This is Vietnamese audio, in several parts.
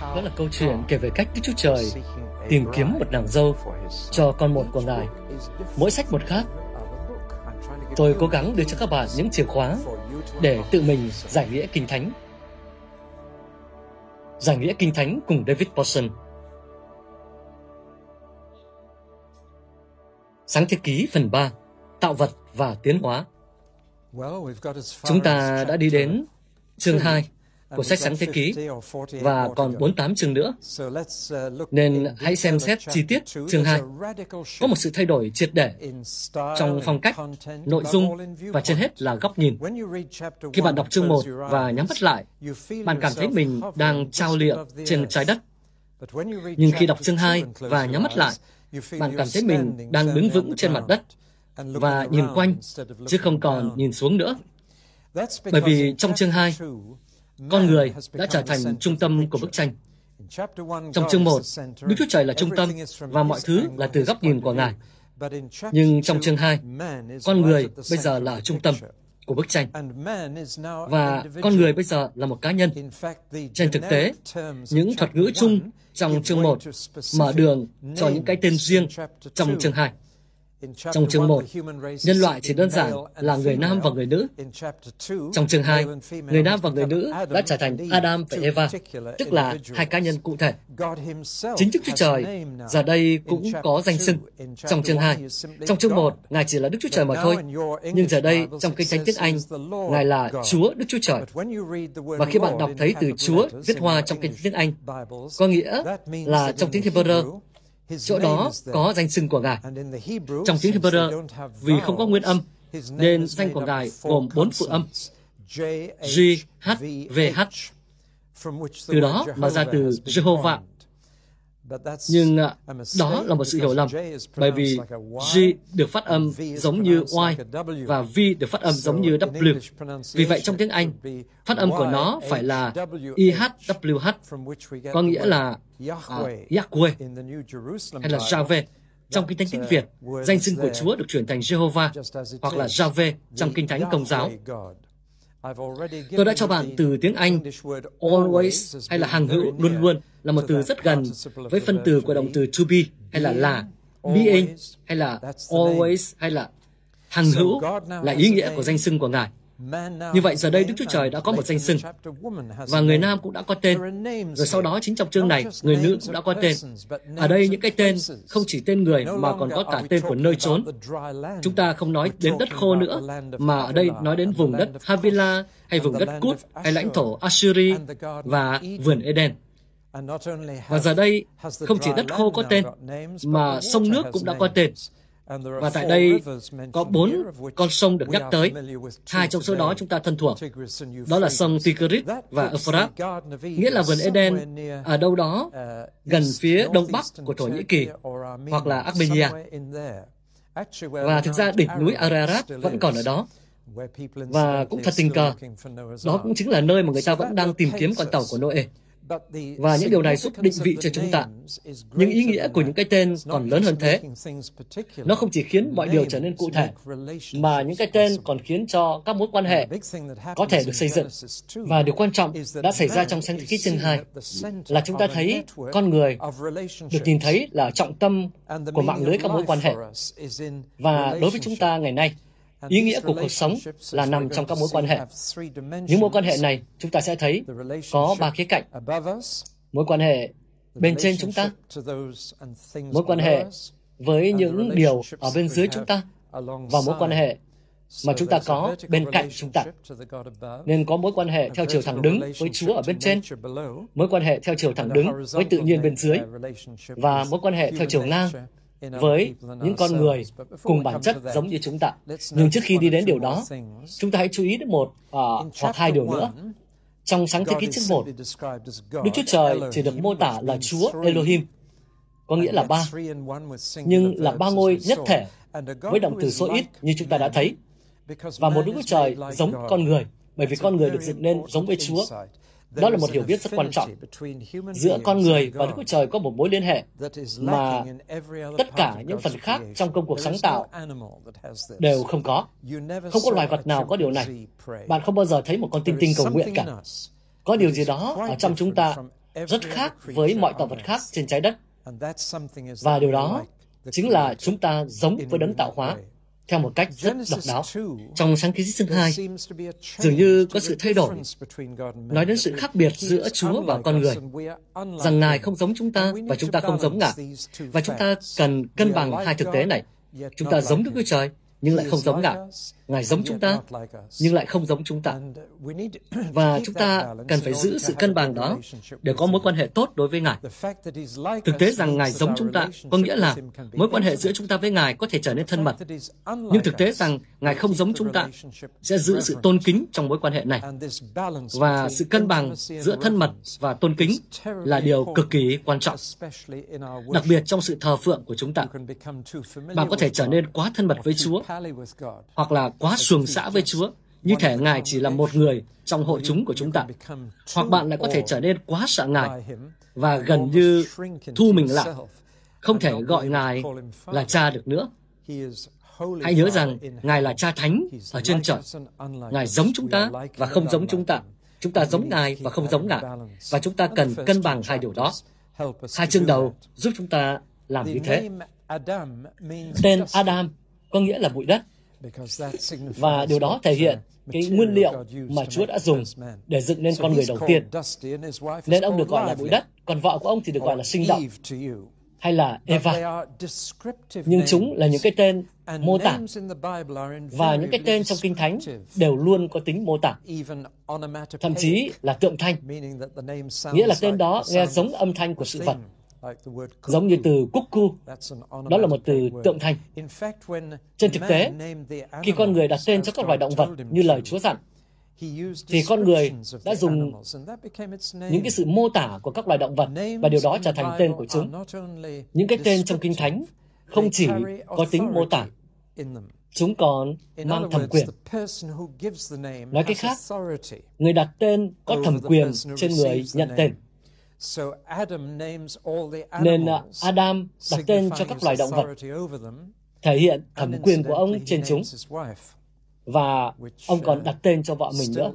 Đó là câu chuyện kể về cách Đức Chúa Trời tìm kiếm một nàng dâu cho con một của Ngài. Mỗi sách một khác. Tôi cố gắng đưa cho các bạn những chìa khóa để tự mình giải nghĩa Kinh Thánh. Giải nghĩa Kinh Thánh cùng David Paulson. Sáng thế ký phần 3 Tạo vật và tiến hóa Chúng ta đã đi đến chương 2 của sách Sáng Thế Ký và còn 48 chương nữa. Nên hãy xem xét chi tiết chương 2. Có một sự thay đổi triệt để trong phong cách, nội dung và trên hết là góc nhìn. Khi bạn đọc chương 1 và nhắm mắt lại, bạn cảm thấy mình đang trao liệm trên trái đất. Nhưng khi đọc chương 2 và nhắm mắt lại, bạn cảm thấy mình đang đứng vững trên mặt đất và nhìn quanh, chứ không còn nhìn xuống nữa. Bởi vì trong chương 2, con người đã trở thành trung tâm của bức tranh. Trong chương 1, Đức Chúa Trời là trung tâm và mọi thứ là từ góc nhìn của Ngài. Nhưng trong chương 2, con người bây giờ là trung tâm của bức tranh. Và con người bây giờ là một cá nhân. Trên thực tế, những thuật ngữ chung trong chương 1 mở đường cho những cái tên riêng trong chương 2. Trong chương 1, nhân loại chỉ đơn giản là người nam và người nữ. Trong chương 2, người nam và người nữ đã trở thành Adam và Eva, tức là hai cá nhân cụ thể. Chính Đức Chúa Trời giờ đây cũng có danh xưng trong chương 2. Trong chương 1, Ngài chỉ là Đức Chúa Trời mà thôi. Nhưng giờ đây, trong kinh thánh tiếng Anh, Ngài là Chúa Đức Chúa Trời. Và khi bạn đọc thấy từ Chúa viết hoa trong kinh thánh tiếng Anh, có nghĩa là trong tiếng Hebrew, chỗ đó có danh xưng của Ngài. Trong tiếng Hebrew, vì không có nguyên âm, nên danh của Ngài gồm bốn phụ âm G, H, V, H. Từ đó mà ra từ Jehovah. Nhưng uh, đó là một sự hiểu lầm, bởi vì G được phát âm giống như Y và V được phát âm giống như W. Vì vậy trong tiếng Anh, phát âm của nó phải là IHWH, có nghĩa là uh, Yahweh hay là Yahweh. Trong Kinh Thánh tiếng Việt, danh xưng của Chúa được chuyển thành Jehovah hoặc là Yahweh trong Kinh Thánh Công giáo. Tôi đã cho bạn từ tiếng Anh always hay là hàng hữu luôn luôn là một từ rất gần với phân từ của động từ to be hay là là, being hay là always hay là hàng hữu là ý nghĩa của danh xưng của Ngài. Như vậy giờ đây Đức Chúa Trời đã có một danh xưng và người nam cũng đã có tên. Rồi sau đó chính trong chương này, người nữ cũng đã có tên. Ở đây những cái tên không chỉ tên người mà còn có cả tên của nơi trốn. Chúng ta không nói đến đất khô nữa, mà ở đây nói đến vùng đất Havila hay vùng đất Cút hay lãnh thổ Ashuri và vườn Eden. Và giờ đây, không chỉ đất khô có tên, mà sông nước cũng đã có tên. Và tại đây có bốn con sông được nhắc tới. Hai trong số đó chúng ta thân thuộc. Đó là sông Tigris và Euphrates, nghĩa là vườn Eden ở đâu đó gần phía đông bắc của Thổ Nhĩ Kỳ hoặc là Armenia. Và thực ra đỉnh núi Ararat vẫn còn ở đó. Và cũng thật tình cờ, đó cũng chính là nơi mà người ta vẫn đang tìm kiếm con tàu của Noe. Và những điều này giúp định vị cho chúng ta. Nhưng ý nghĩa của những cái tên còn lớn hơn thế. Nó không chỉ khiến mọi điều trở nên cụ thể, mà những cái tên còn khiến cho các mối quan hệ có thể được xây dựng. Và điều quan trọng đã xảy ra trong ký chương 2 là chúng ta thấy con người được nhìn thấy là trọng tâm của mạng lưới các mối quan hệ. Và đối với chúng ta ngày nay, Ý nghĩa của cuộc sống là nằm trong các mối quan hệ. Những mối quan hệ này chúng ta sẽ thấy có ba khía cạnh. Mối quan hệ bên trên chúng ta, mối quan hệ với những điều ở bên dưới chúng ta và mối quan hệ mà chúng ta có bên cạnh chúng ta. Nên có mối quan hệ theo chiều thẳng đứng với Chúa ở bên trên, mối quan hệ theo chiều thẳng đứng với tự nhiên bên dưới, và mối quan hệ theo chiều ngang với những con người cùng bản chất giống như chúng ta. Nhưng trước khi đi đến điều đó, chúng ta hãy chú ý đến một uh, hoặc hai điều nữa. Trong sáng thế ký chương 1, Đức Chúa Trời chỉ được mô tả là Chúa Elohim, có nghĩa là ba, nhưng là ba ngôi nhất thể với động từ số ít như chúng ta đã thấy. Và một Đức Chúa Trời giống con người, bởi vì con người được dựng nên giống với Chúa. Đó là một hiểu biết rất quan trọng. Giữa con người và Đức Chúa Trời có một mối liên hệ mà tất cả những phần khác trong công cuộc sáng tạo đều không có. Không có loài vật nào có điều này. Bạn không bao giờ thấy một con tinh tinh cầu nguyện cả. Có điều gì đó ở trong chúng ta rất khác với mọi tạo vật khác trên trái đất. Và điều đó chính là chúng ta giống với đấng tạo hóa theo một cách rất độc đáo. Trong sáng ký chương 2, dường như có sự thay đổi, nói đến sự khác biệt giữa Chúa và con người, rằng Ngài không giống chúng ta và chúng ta không giống Ngài. Và chúng ta cần cân bằng hai thực tế này. Chúng ta giống Đức Chúa Trời, nhưng lại không giống Ngài. Ngài giống chúng ta, nhưng lại không giống chúng ta. Và chúng ta cần phải giữ sự cân bằng đó để có mối quan hệ tốt đối với Ngài. Thực tế rằng Ngài giống chúng ta có nghĩa là mối quan hệ giữa chúng ta với Ngài có thể trở nên thân mật. Nhưng thực tế rằng Ngài không giống chúng ta sẽ giữ sự tôn kính trong mối quan hệ này. Và sự cân bằng giữa thân mật và tôn kính là điều cực kỳ quan trọng. Đặc biệt trong sự thờ phượng của chúng ta. Bạn có thể trở nên quá thân mật với Chúa hoặc là quá xuồng xã với Chúa, như thể Ngài chỉ là một người trong hội chúng của chúng ta. Hoặc bạn lại có thể trở nên quá sợ Ngài và gần như thu mình lại, không thể gọi Ngài là cha được nữa. Hãy nhớ rằng Ngài là cha thánh ở trên trời. Ngài giống chúng ta và không giống chúng ta. Chúng ta giống Ngài và không giống Ngài. Và chúng ta cần cân bằng hai điều đó. Hai chương đầu giúp chúng ta làm như thế. Tên Adam có nghĩa là bụi đất. Và điều đó thể hiện cái nguyên liệu mà Chúa đã dùng để dựng nên con người đầu tiên. Nên ông được gọi là bụi đất, còn vợ của ông thì được gọi là sinh động. Hay là Eva. Nhưng chúng là những cái tên mô tả. và những cái tên trong Kinh Thánh đều luôn có tính mô tả, thậm chí là tượng thanh, nghĩa là tên đó nghe giống âm thanh của sự vật giống như từ cuckoo, đó là một từ tượng thanh. Trên thực tế, khi con người đặt tên cho các loài động vật như lời Chúa dặn, thì con người đã dùng những cái sự mô tả của các loài động vật và điều đó trở thành tên của chúng. Những cái tên trong Kinh Thánh không chỉ có tính mô tả, chúng còn mang thẩm quyền. Nói cách khác, người đặt tên có thẩm quyền trên người nhận tên. Nên à, Adam đặt tên cho các loài động vật, thể hiện thẩm quyền của ông trên chúng. Và ông còn uh, đặt tên cho vợ mình nữa.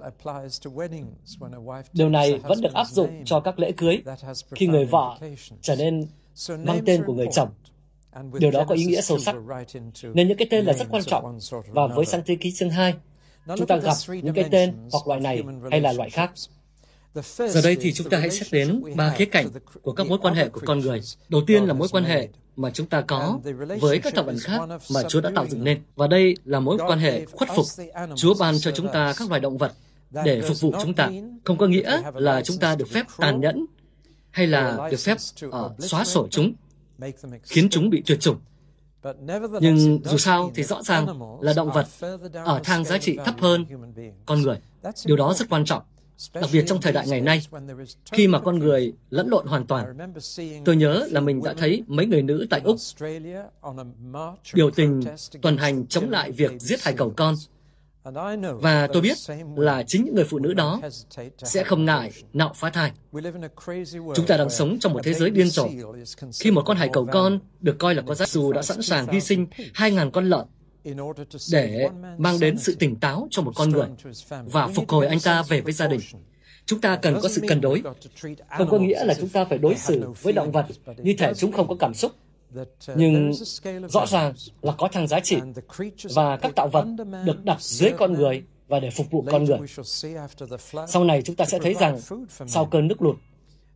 Điều này vẫn được áp dụng cho các lễ cưới, khi người vợ trở nên mang tên của người chồng. Điều đó có ý nghĩa sâu sắc. Nên những cái tên là rất quan trọng. Và với sang thế ký chương 2, chúng ta gặp những cái tên hoặc loại này hay là loại khác. Giờ đây thì chúng ta hãy xét đến ba khía cạnh của các mối quan hệ của con người. Đầu tiên là mối quan hệ mà chúng ta có với các tạo vật khác mà Chúa đã tạo dựng nên. Và đây là mối quan hệ khuất phục. Chúa ban cho chúng ta các loài động vật để phục vụ chúng ta. Không có nghĩa là chúng ta được phép tàn nhẫn hay là được phép uh, xóa sổ chúng, khiến chúng bị tuyệt chủng. Nhưng dù sao thì rõ ràng là động vật ở thang giá trị thấp hơn con người. Điều đó rất quan trọng đặc biệt trong thời đại ngày nay, khi mà con người lẫn lộn hoàn toàn. Tôi nhớ là mình đã thấy mấy người nữ tại Úc biểu tình tuần hành chống lại việc giết hại cẩu con. Và tôi biết là chính những người phụ nữ đó sẽ không ngại nạo phá thai. Chúng ta đang sống trong một thế giới điên rồ. Khi một con hải cầu con được coi là có giá dù đã sẵn sàng hy sinh 2.000 con lợn để mang đến sự tỉnh táo cho một con người và phục hồi anh ta về với gia đình. Chúng ta cần có sự cân đối. Không có nghĩa là chúng ta phải đối xử với động vật như thể chúng không có cảm xúc. Nhưng rõ ràng là có thăng giá trị và các tạo vật được đặt dưới con người và để phục vụ con người. Sau này chúng ta sẽ thấy rằng sau cơn nước lụt,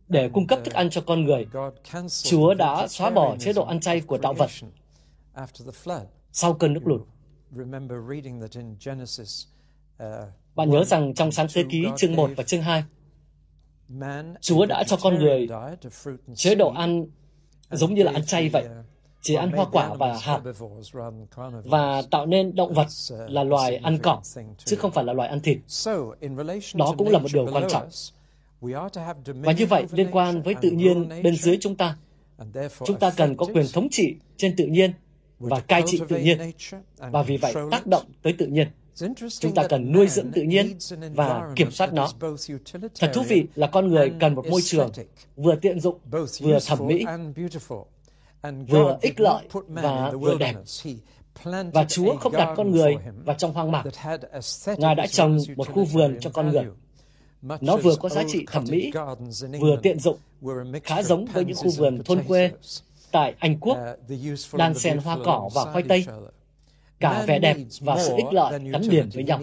để cung cấp thức ăn cho con người, Chúa đã xóa bỏ chế độ ăn chay của tạo vật sau cơn nước lụt. Uh, Bạn nhớ rằng trong sáng thế ký chương 1 và chương 2, Chúa đã cho con người chế độ ăn giống như là ăn chay vậy, uh, chỉ ăn hoa quả và hạt, và tạo nên động vật uh, là loài ăn cỏ, chứ không phải là loài ăn thịt. Đó cũng là một điều quan trọng. Và như vậy, liên quan với tự nhiên bên dưới chúng ta, chúng ta cần có quyền thống trị trên tự nhiên và cai trị tự nhiên, và vì vậy tác động tới tự nhiên. Chúng ta cần nuôi dưỡng tự nhiên và kiểm soát nó. Thật thú vị là con người cần một môi trường vừa tiện dụng, vừa thẩm mỹ, vừa ích lợi và vừa đẹp. Và Chúa không đặt con người vào trong hoang mạc. Ngài đã trồng một khu vườn cho con người. Nó vừa có giá trị thẩm mỹ, vừa tiện dụng, khá giống với những khu vườn thôn quê tại Anh Quốc, đan xen hoa cỏ và khoai tây. Cả vẻ đẹp và sự ích lợi gắn liền với nhau.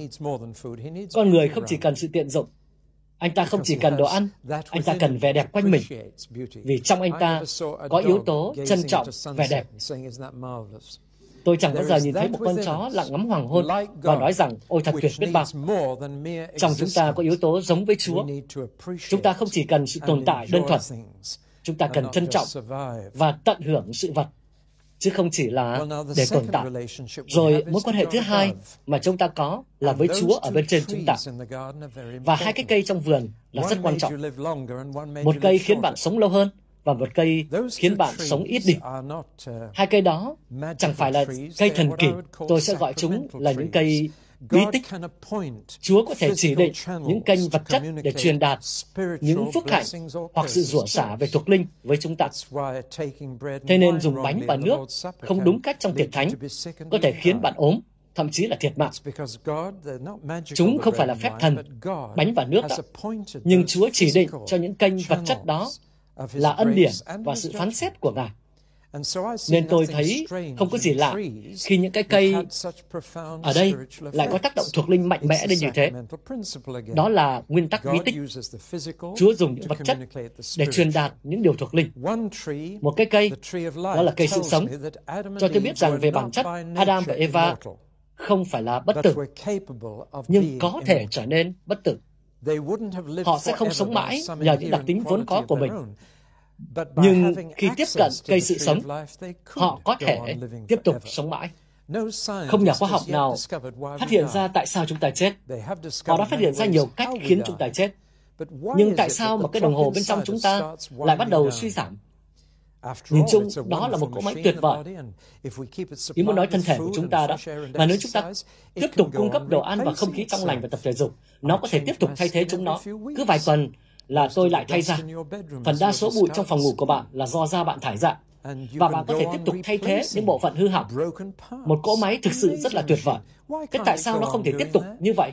Con người không chỉ cần sự tiện dụng, anh ta không chỉ cần đồ ăn, anh ta cần vẻ đẹp quanh mình. Vì trong anh ta có yếu tố trân trọng vẻ đẹp. Tôi chẳng bao giờ nhìn thấy một con chó lặng ngắm hoàng hôn và nói rằng, ôi thật tuyệt biết bao. Trong chúng ta có yếu tố giống với Chúa. Chúng ta không chỉ cần sự tồn tại đơn thuần, chúng ta cần trân trọng và tận hưởng sự vật chứ không chỉ là để tồn tại. Rồi mối quan hệ thứ hai mà chúng ta có là với Chúa ở bên trên chúng ta. Và hai cái cây trong vườn là rất quan trọng. Một cây khiến bạn sống lâu hơn và một cây khiến bạn sống ít đi. Hai cây đó chẳng phải là cây thần kỳ, tôi sẽ gọi chúng là những cây bí tích. Chúa có thể chỉ định những kênh vật chất để truyền đạt những phúc hạnh hoặc sự rủa xả về thuộc linh với chúng ta. Thế nên dùng bánh và nước không đúng cách trong tiệc thánh có thể khiến bạn ốm, thậm chí là thiệt mạng. Chúng không phải là phép thần, bánh và nước đó. Nhưng Chúa chỉ định cho những kênh vật chất đó là ân điển và sự phán xét của Ngài. Nên tôi thấy không có gì lạ khi những cái cây ở đây lại có tác động thuộc linh mạnh mẽ đến như thế. Đó là nguyên tắc bí tích. Chúa dùng những vật chất để truyền đạt những điều thuộc linh. Một cái cây, đó là cây sự sống, cho tôi biết rằng về bản chất, Adam và Eva không phải là bất tử, nhưng có thể trở nên bất tử. Họ sẽ không sống mãi nhờ những đặc tính vốn có của mình, nhưng khi tiếp cận cây sự sống, họ có thể tiếp tục sống mãi. Không nhà khoa học nào phát hiện ra tại sao chúng ta chết. Họ đã phát hiện ra nhiều cách khiến chúng ta chết. Nhưng tại sao mà cái đồng hồ bên trong chúng ta lại bắt đầu suy giảm? Nhìn chung, đó là một cỗ máy tuyệt vời. Ý muốn nói thân thể của chúng ta đó, mà nếu chúng ta tiếp tục cung cấp đồ ăn và không khí trong lành và tập thể dục, nó có thể tiếp tục thay thế chúng nó. Cứ vài tuần, là tôi lại thay ra. Phần đa số bụi trong phòng ngủ của bạn là do da bạn thải ra. Và bạn có thể tiếp tục thay thế những bộ phận hư hỏng. Một cỗ máy thực sự rất là tuyệt vời. Thế tại sao nó không thể tiếp tục như vậy?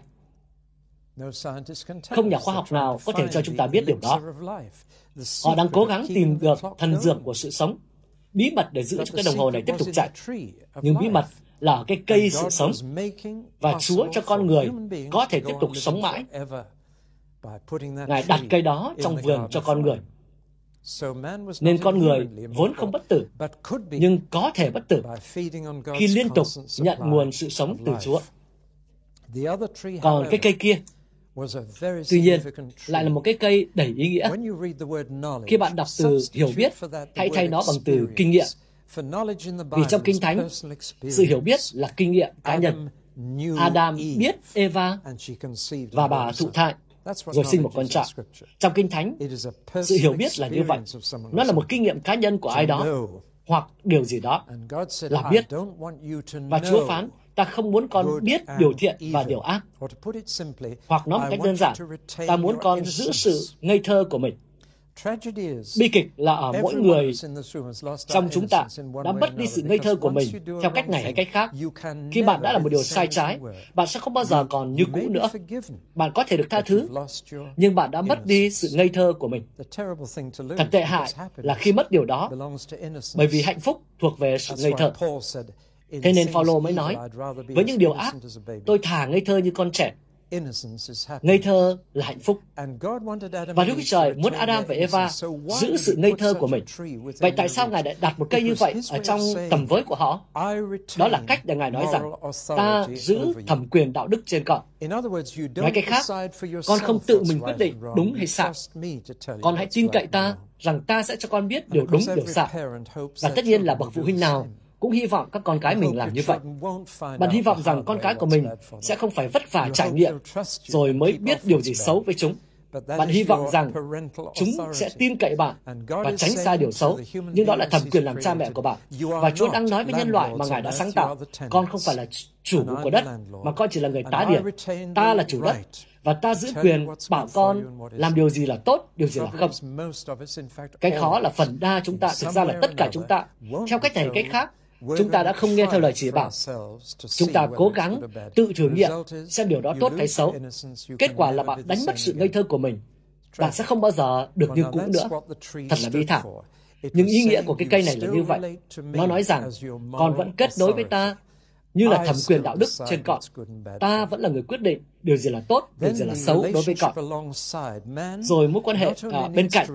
Không nhà khoa học nào có thể cho chúng ta biết điều đó. Họ đang cố gắng tìm được thần dược của sự sống, bí mật để giữ cho cái đồng hồ này tiếp tục chạy. Nhưng bí mật là ở cái cây sự sống. Và Chúa cho con người có thể tiếp tục sống mãi Ngài đặt cây đó trong vườn cho con người. Nên con người vốn không bất tử, nhưng có thể bất tử khi liên tục nhận nguồn sự sống từ Chúa. Còn cái cây kia, tuy nhiên, lại là một cái cây đầy ý nghĩa. Khi bạn đọc từ hiểu biết, hãy thay nó bằng từ kinh nghiệm. Vì trong Kinh Thánh, sự hiểu biết là kinh nghiệm cá nhân. Adam biết Eva và bà thụ thai rồi sinh một con trai. Trong Kinh Thánh, sự hiểu biết là như vậy. Nó là một kinh nghiệm cá nhân của ai đó, hoặc điều gì đó, là biết. Và Chúa phán, ta không muốn con biết điều thiện và điều ác. Hoặc nói một cách đơn giản, ta muốn con giữ sự ngây thơ của mình. Bi kịch là ở mỗi người trong chúng ta đã mất đi sự ngây thơ của mình theo cách này hay cách khác. Khi bạn đã là một điều sai trái, bạn sẽ không bao giờ còn như cũ nữa. Bạn có thể được tha thứ, nhưng bạn đã mất đi sự ngây thơ của mình. Thật tệ hại là khi mất điều đó, bởi vì hạnh phúc thuộc về sự ngây thơ. Thế nên Phaolô mới nói, với những điều ác, tôi thả ngây thơ như con trẻ, Ngây thơ là hạnh phúc. Và Đức Chúa Trời muốn Adam và Eva giữ sự ngây thơ của mình. Vậy tại sao Ngài lại đặt một cây như vậy ở trong tầm với của họ? Đó là cách để Ngài nói rằng ta giữ thẩm quyền đạo đức trên con. Nói cách khác, con không tự mình quyết định đúng hay sai. Con hãy tin cậy ta rằng ta sẽ cho con biết điều đúng điều sai. Và tất nhiên là bậc phụ huynh nào cũng hy vọng các con cái mình làm như vậy. Bạn hy vọng rằng con cái của mình sẽ không phải vất vả trải nghiệm rồi mới biết điều gì xấu với chúng. Bạn hy vọng rằng chúng sẽ tin cậy bạn và tránh xa điều xấu, nhưng đó là thẩm quyền làm cha mẹ của bạn. Và Chúa đang nói với nhân loại mà Ngài đã sáng tạo, con không phải là chủ của đất, mà con chỉ là người tá điển. Ta là chủ đất, và ta giữ quyền bảo con làm điều gì là tốt, điều gì là không. Cái khó là phần đa chúng ta, thực ra là tất cả chúng ta, theo cách này cách khác, chúng ta đã không nghe theo lời chỉ bảo. Chúng ta cố gắng tự thử nghiệm xem điều đó tốt hay xấu. Kết quả là bạn đánh mất sự ngây thơ của mình. Bạn sẽ không bao giờ được như cũ nữa. Thật là bi thảm. Nhưng ý nghĩa của cái cây này là như vậy. Nó nói rằng, con vẫn kết nối với ta như là thẩm quyền đạo đức trên cọn. Ta vẫn là người quyết định điều gì là tốt, điều gì là xấu đối với cọn. Rồi mối quan hệ à, bên cạnh,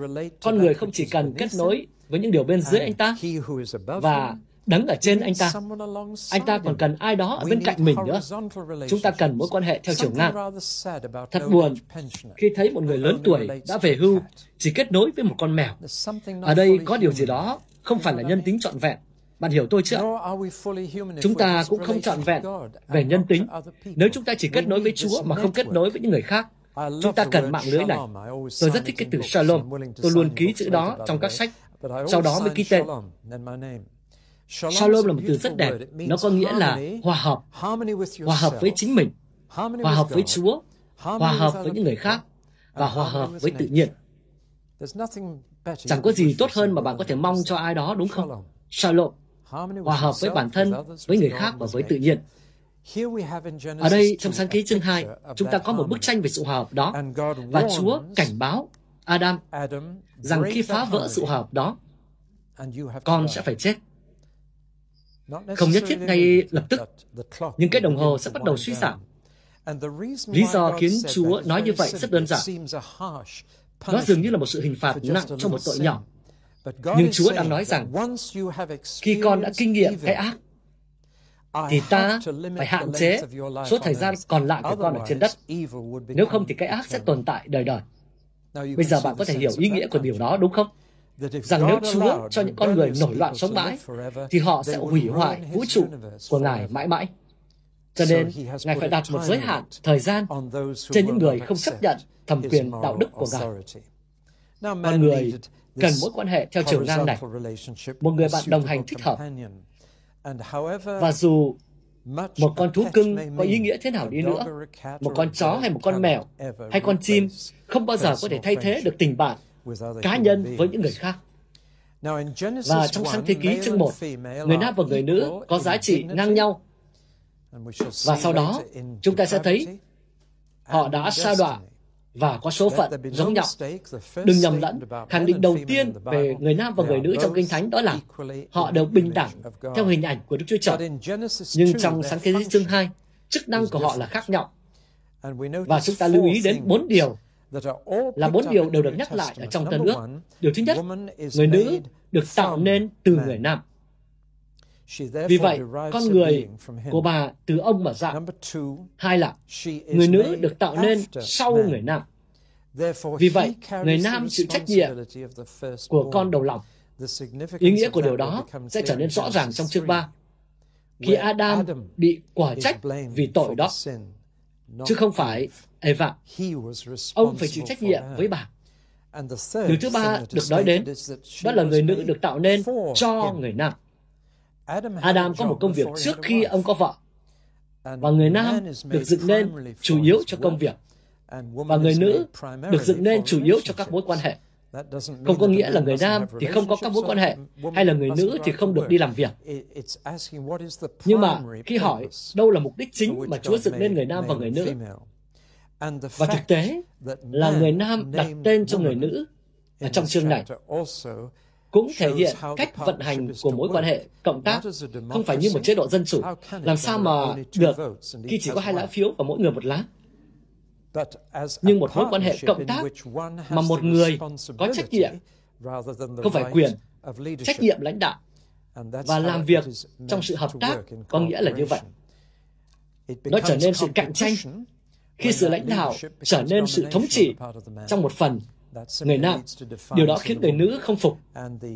con người không chỉ cần kết nối với những điều bên dưới anh ta và đấng ở trên anh ta. Anh ta còn cần ai đó ở bên cạnh mình nữa. Chúng ta cần mối quan hệ theo chiều ngang. Thật buồn khi thấy một người lớn tuổi đã về hưu chỉ kết nối với một con mèo. Ở đây có điều gì đó không phải là nhân tính trọn vẹn. Bạn hiểu tôi chưa? Chúng ta cũng không trọn vẹn về nhân tính nếu chúng ta chỉ kết nối với Chúa mà không kết nối với những người khác. Chúng ta cần mạng lưới này. Tôi rất thích cái từ shalom. Tôi luôn ký chữ đó trong các sách. Sau đó mới ký tên. Shalom là một từ rất đẹp. Nó có nghĩa là hòa hợp. Hòa hợp với chính mình. Hòa hợp với Chúa. Hòa hợp với những người khác. Và hòa hợp với tự nhiên. Chẳng có gì tốt hơn mà bạn có thể mong cho ai đó, đúng không? Shalom. Hòa hợp với bản thân, với người khác và với tự nhiên. Ở đây, trong sáng ký chương 2, chúng ta có một bức tranh về sự hòa hợp đó. Và Chúa cảnh báo Adam rằng khi phá vỡ sự hòa hợp đó, con sẽ phải chết. Không nhất thiết ngay lập tức, nhưng cái đồng hồ sẽ bắt đầu suy giảm. Lý do khiến Chúa nói như vậy rất đơn giản. Nó dường như là một sự hình phạt nặng cho một tội nhỏ. Nhưng Chúa đang nói rằng, khi con đã kinh nghiệm cái ác, thì ta phải hạn chế số thời gian còn lại của con ở trên đất. Nếu không thì cái ác sẽ tồn tại đời đời. Bây giờ bạn có thể hiểu ý nghĩa của điều đó đúng không? Rằng nếu Chúa cho những con người nổi loạn sống mãi, thì họ sẽ hủy hoại vũ trụ của Ngài mãi mãi. Cho nên, Ngài phải đặt một giới hạn, thời gian trên những người không chấp nhận thẩm quyền đạo đức của Ngài. Con người cần mối quan hệ theo chiều ngang này, một người bạn đồng hành thích hợp. Và dù một con thú cưng có ý nghĩa thế nào đi nữa, một con chó hay một con mèo hay con chim không bao giờ có thể thay thế được tình bạn cá nhân với những người khác. Và trong sáng thế ký chương 1, người nam và người nữ có giá trị ngang nhau. Và sau đó, chúng ta sẽ thấy họ đã sa đọa và có số phận giống nhau. Đừng nhầm lẫn, khẳng định đầu tiên về người nam và người nữ trong Kinh Thánh đó là họ đều bình đẳng theo hình ảnh của Đức Chúa Trời. Nhưng trong sáng thế chương 2, chức năng của họ là khác nhau. Và chúng ta lưu ý đến bốn điều là bốn điều đều được nhắc lại ở trong Tân ước. Điều thứ nhất, người nữ được tạo nên từ người nam. Vì vậy, con người của bà từ ông mà ra. Hai là, người nữ được tạo nên sau người nam. Vì vậy, người nam chịu trách nhiệm của con đầu lòng. Ý nghĩa của điều đó sẽ trở nên rõ ràng trong chương 3. Khi Adam bị quả trách vì tội đó, chứ không phải Eva. Ông phải chịu trách nhiệm với bà. Điều thứ ba được nói đến, đó là người nữ được tạo nên cho người nam. Adam có một công việc trước khi ông có vợ, và người nam được dựng nên chủ yếu cho công việc, và người nữ được dựng nên chủ yếu cho các mối quan hệ. Không có nghĩa là người nam thì không có các mối quan hệ, hay là người nữ thì không được đi làm việc. Nhưng mà khi hỏi đâu là mục đích chính mà Chúa dựng nên người nam và người nữ, và thực tế là người nam đặt tên cho người nữ ở trong chương này cũng thể hiện cách vận hành của mối quan hệ cộng tác, không phải như một chế độ dân chủ. Làm sao mà được khi chỉ có hai lá phiếu và mỗi người một lá? Nhưng một mối quan hệ cộng tác mà một người có trách nhiệm, không phải quyền, trách nhiệm lãnh đạo và làm việc trong sự hợp tác có nghĩa là như vậy. Nó trở nên sự cạnh tranh khi sự lãnh đạo trở nên sự thống trị trong một phần người nam. Điều đó khiến người nữ không phục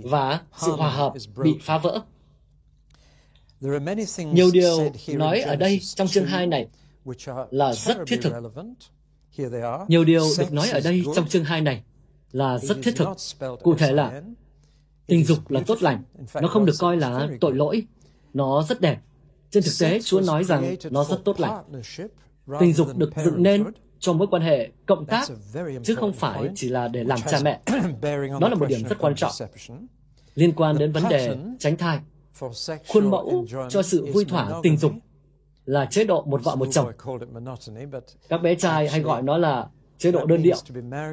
và sự hòa hợp bị phá vỡ. Nhiều điều nói ở đây trong chương 2 này là rất thiết thực. Nhiều điều được nói ở đây trong chương 2 này là rất thiết thực. Cụ thể là tình dục là tốt lành. Nó không được coi là tội lỗi. Nó rất đẹp. Trên thực tế, Chúa nói rằng nó rất tốt lành. Tình dục được dựng nên cho mối quan hệ cộng tác, chứ không phải chỉ là để làm cha mẹ. Đó là một điểm rất quan trọng liên quan đến vấn đề tránh thai. Khuôn mẫu cho sự vui thỏa tình dục là chế độ một vợ một chồng. Các bé trai hay gọi nó là chế độ đơn điệu.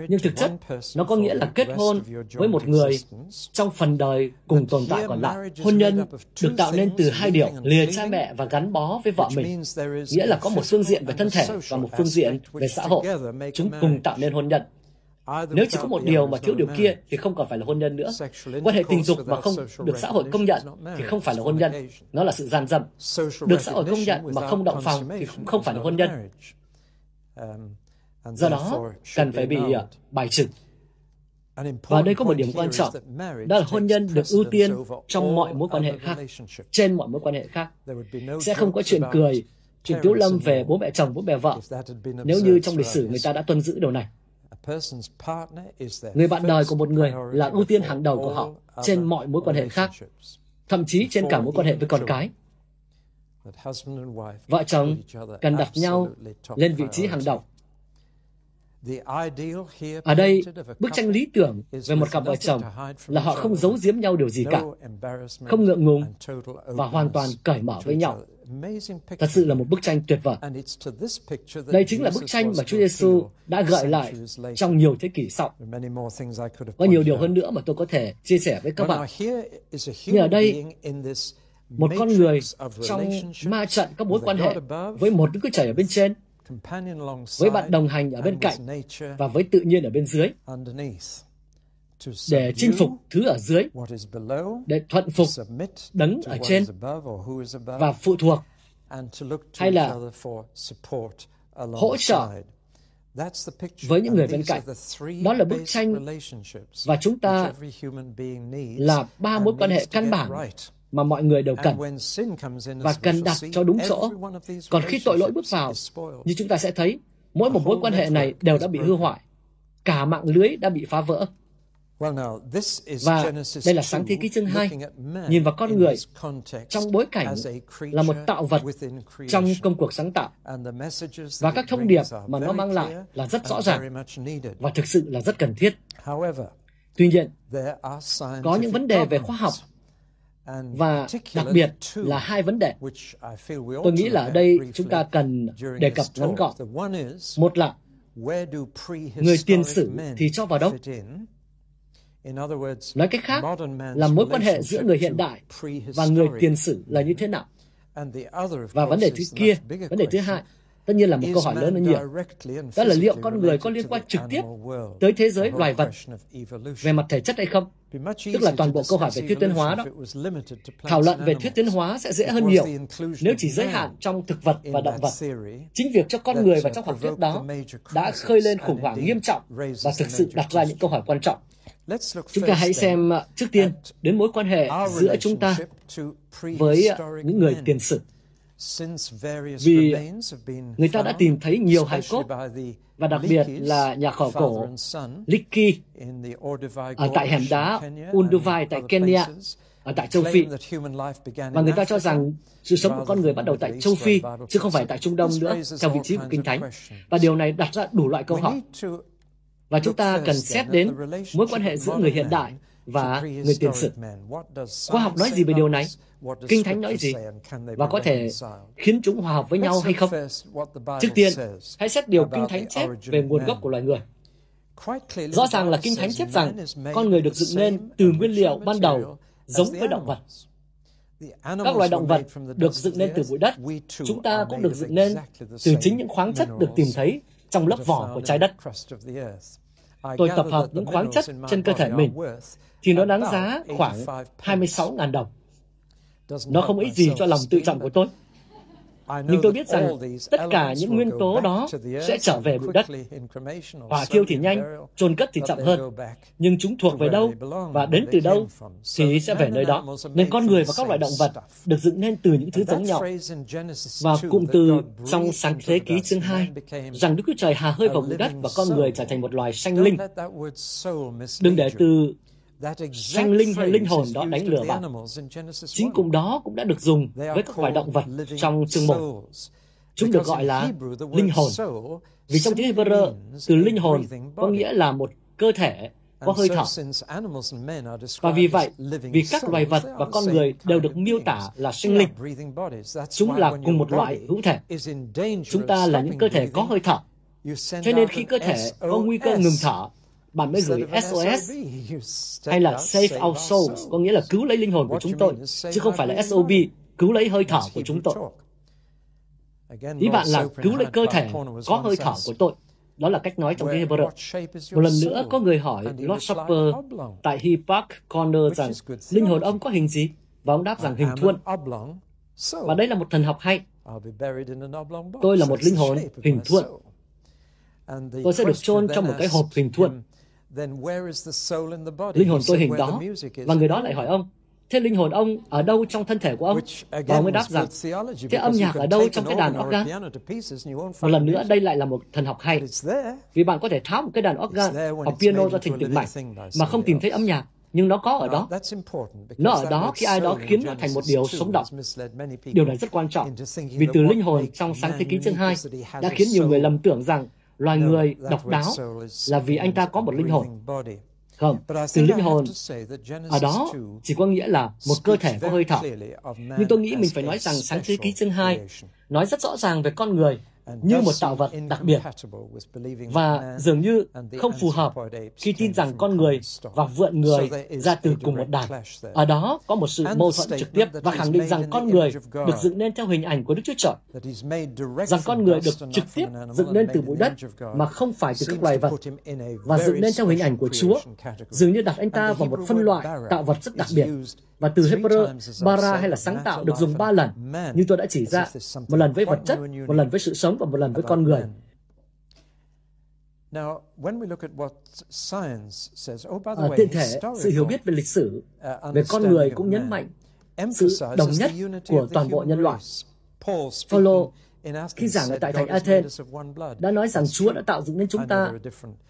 Nhưng thực chất, nó có nghĩa là kết hôn với một người trong phần đời cùng tồn tại còn lại. Hôn nhân được tạo nên từ hai điều, lìa cha mẹ và gắn bó với vợ mình. Nghĩa là có một phương diện về thân thể và một phương diện về xã hội. Chúng cùng tạo nên hôn nhân. Nếu chỉ có một điều mà thiếu điều kia thì không còn phải là hôn nhân nữa. Quan hệ tình dục mà không được xã hội công nhận thì không phải là hôn nhân. Nó là sự gian dâm. Được xã hội công nhận mà không động phòng thì cũng không phải là hôn nhân. Do đó, cần phải bị uh, bài trừ. Và đây có một điểm quan trọng, đó là hôn nhân được ưu tiên trong mọi mối quan hệ khác, trên mọi mối quan hệ khác. Sẽ không có chuyện cười, chuyện tiếu lâm về bố mẹ chồng, bố mẹ vợ, nếu như trong lịch sử người ta đã tuân giữ điều này. Người bạn đời của một người là ưu tiên hàng đầu của họ trên mọi mối quan hệ khác, thậm chí trên cả mối quan hệ với con cái. Vợ chồng cần đặt nhau lên vị trí hàng đầu. Ở đây, bức tranh lý tưởng về một cặp vợ chồng là họ không giấu giếm nhau điều gì cả, không ngượng ngùng và hoàn toàn cởi mở với nhau. Thật sự là một bức tranh tuyệt vời. Đây chính là bức tranh mà Chúa Giêsu đã gợi lại trong nhiều thế kỷ sau. Có nhiều điều hơn nữa mà tôi có thể chia sẻ với các bạn. Nhưng ở đây, một con người trong ma trận các mối quan hệ với một Đức Chúa Trời ở bên trên, với bạn đồng hành ở bên cạnh và với tự nhiên ở bên dưới. để chinh phục thứ ở dưới, để thuận phục đấng ở trên và phụ thuộc. hay là hỗ trợ với những người bên cạnh. Đó là bức tranh và chúng ta là ba mối quan hệ căn bản mà mọi người đều cần và cần đặt cho đúng chỗ. Còn khi tội lỗi bước vào, như chúng ta sẽ thấy, mỗi một mối quan hệ này đều đã bị hư hoại. Cả mạng lưới đã bị phá vỡ. Và đây là sáng thế ký chương 2, nhìn vào con người trong bối cảnh là một tạo vật trong công cuộc sáng tạo. Và các thông điệp mà nó mang lại là rất rõ ràng và thực sự là rất cần thiết. Tuy nhiên, có những vấn đề về khoa học và đặc biệt là hai vấn đề. Tôi nghĩ là ở đây chúng ta cần đề cập ngắn gọn. Một là người tiền sử thì cho vào đâu? Nói cách khác là mối quan hệ giữa người hiện đại và người tiền sử là như thế nào? Và vấn đề thứ kia, vấn đề thứ hai, tất nhiên là một câu hỏi lớn hơn nhiều. Đó là liệu con người có liên quan trực tiếp tới thế giới loài vật về mặt thể chất hay không? Tức là toàn bộ câu hỏi về thuyết tiến hóa đó. Thảo luận về thuyết tiến hóa sẽ dễ hơn nhiều nếu chỉ giới hạn trong thực vật và động vật. Chính việc cho con người vào trong học thuyết đó đã khơi lên khủng hoảng nghiêm trọng và thực sự đặt ra những câu hỏi quan trọng. Chúng ta hãy xem uh, trước tiên đến mối quan hệ giữa chúng ta với những người tiền sử. Vì người ta đã tìm thấy nhiều hài cốt và đặc biệt là nhà khảo cổ Licky ở tại hẻm đá Unduvai tại Kenya ở tại châu Phi. Và người ta cho rằng sự sống của con người bắt đầu tại châu Phi, chứ không phải tại Trung Đông nữa, theo vị trí của Kinh Thánh. Và điều này đặt ra đủ loại câu hỏi. Và chúng ta cần xét đến mối quan hệ giữa người hiện đại và người tiền sử. Khoa học nói gì về điều này? Kinh Thánh nói gì? Và có thể khiến chúng hòa hợp với nhau hay không? Trước tiên, hãy xét điều Kinh Thánh chép về nguồn gốc của loài người. Rõ ràng là Kinh Thánh chép rằng con người được dựng nên từ nguyên liệu ban đầu giống với động vật. Các loài động vật được dựng nên từ bụi đất, chúng ta cũng được dựng nên từ chính những khoáng chất được tìm thấy trong lớp vỏ của trái đất. Tôi tập hợp những khoáng chất trên cơ thể mình, thì nó đáng giá khoảng 26.000 đồng. Nó không ít gì cho lòng tự trọng của tôi. Nhưng tôi biết rằng tất cả những nguyên tố đó sẽ trở về bụi đất. Hỏa thiêu thì nhanh, chôn cất thì chậm hơn. Nhưng chúng thuộc về đâu và đến từ đâu thì sẽ về nơi đó. Nên con người và các loại động vật được dựng nên từ những thứ giống nhau. Và cụm từ trong sáng thế ký chương 2 rằng Đức Chúa Trời hà hơi vào bụi đất và con người trở thành một loài sanh linh. Đừng để từ sanh linh hay linh hồn đó đánh lừa bạn. Chính cụm đó cũng đã được dùng với các loài động vật trong chương 1. Chúng được gọi là linh hồn. Vì trong tiếng Hebrew, từ linh hồn có nghĩa là một cơ thể có hơi thở. Và vì vậy, vì các loài vật và con người đều được miêu tả là sinh linh, chúng là cùng một loại hữu thể. Chúng ta là những cơ thể có hơi thở. Cho nên khi cơ thể có nguy cơ ngừng thở, bạn mới gửi SOS hay là Save Our Souls, có nghĩa là cứu lấy linh hồn của chúng tôi, chứ không phải là SOB, cứu lấy hơi thở của chúng tôi. Ý bạn là cứu lấy cơ thể có hơi thở của tôi. Đó là cách nói trong tiếng Hebrew. Một lần nữa, có người hỏi Lord Supper tại He Park Corner rằng linh hồn ông có hình gì? Và ông đáp rằng hình thuôn. Và đây là một thần học hay. Tôi là một linh hồn hình thuôn. Tôi sẽ được chôn trong một cái hộp hình thuôn. Linh hồn tôi hình đó. Và người đó lại hỏi ông, thế linh hồn ông ở đâu trong thân thể của ông? Và ông mới đáp rằng, thế âm nhạc ở đâu trong cái đàn organ? Một lần nữa, đây lại là một thần học hay. Vì bạn có thể tháo một cái đàn organ hoặc piano ra thành từng mảnh mà không tìm thấy âm nhạc nhưng nó có ở đó. Nó ở đó khi ai đó khiến nó thành một điều sống động. Điều này rất quan trọng, vì từ linh hồn trong sáng thế ký chương 2 đã khiến nhiều người lầm tưởng rằng loài người độc đáo là vì anh ta có một linh hồn. Không, từ linh hồn ở đó chỉ có nghĩa là một cơ thể có hơi thở. Nhưng tôi nghĩ mình phải nói rằng sáng thế ký chương 2 nói rất rõ ràng về con người như một tạo vật đặc biệt. và dường như không phù hợp khi tin rằng con người và vượn người ra từ cùng một đàn. Ở đó có một sự mâu thuẫn trực tiếp và khẳng định rằng con người được dựng nên theo hình ảnh của Đức Chúa Trời, rằng con người được trực tiếp dựng nên từ bụi đất mà không phải từ các loài vật và dựng nên theo hình ảnh của Chúa, dường như đặt anh ta vào một phân loại tạo vật rất đặc biệt và từ Hebrew, bara hay là sáng tạo được dùng ba lần, như tôi đã chỉ ra, một lần với vật chất, một lần với sự sống và một lần với con người. À, tiện thể, sự hiểu biết về lịch sử, về con người cũng nhấn mạnh sự đồng nhất của toàn bộ nhân loại. Phaolô khi giảng ở tại thành Athens đã nói rằng Chúa đã tạo dựng nên chúng ta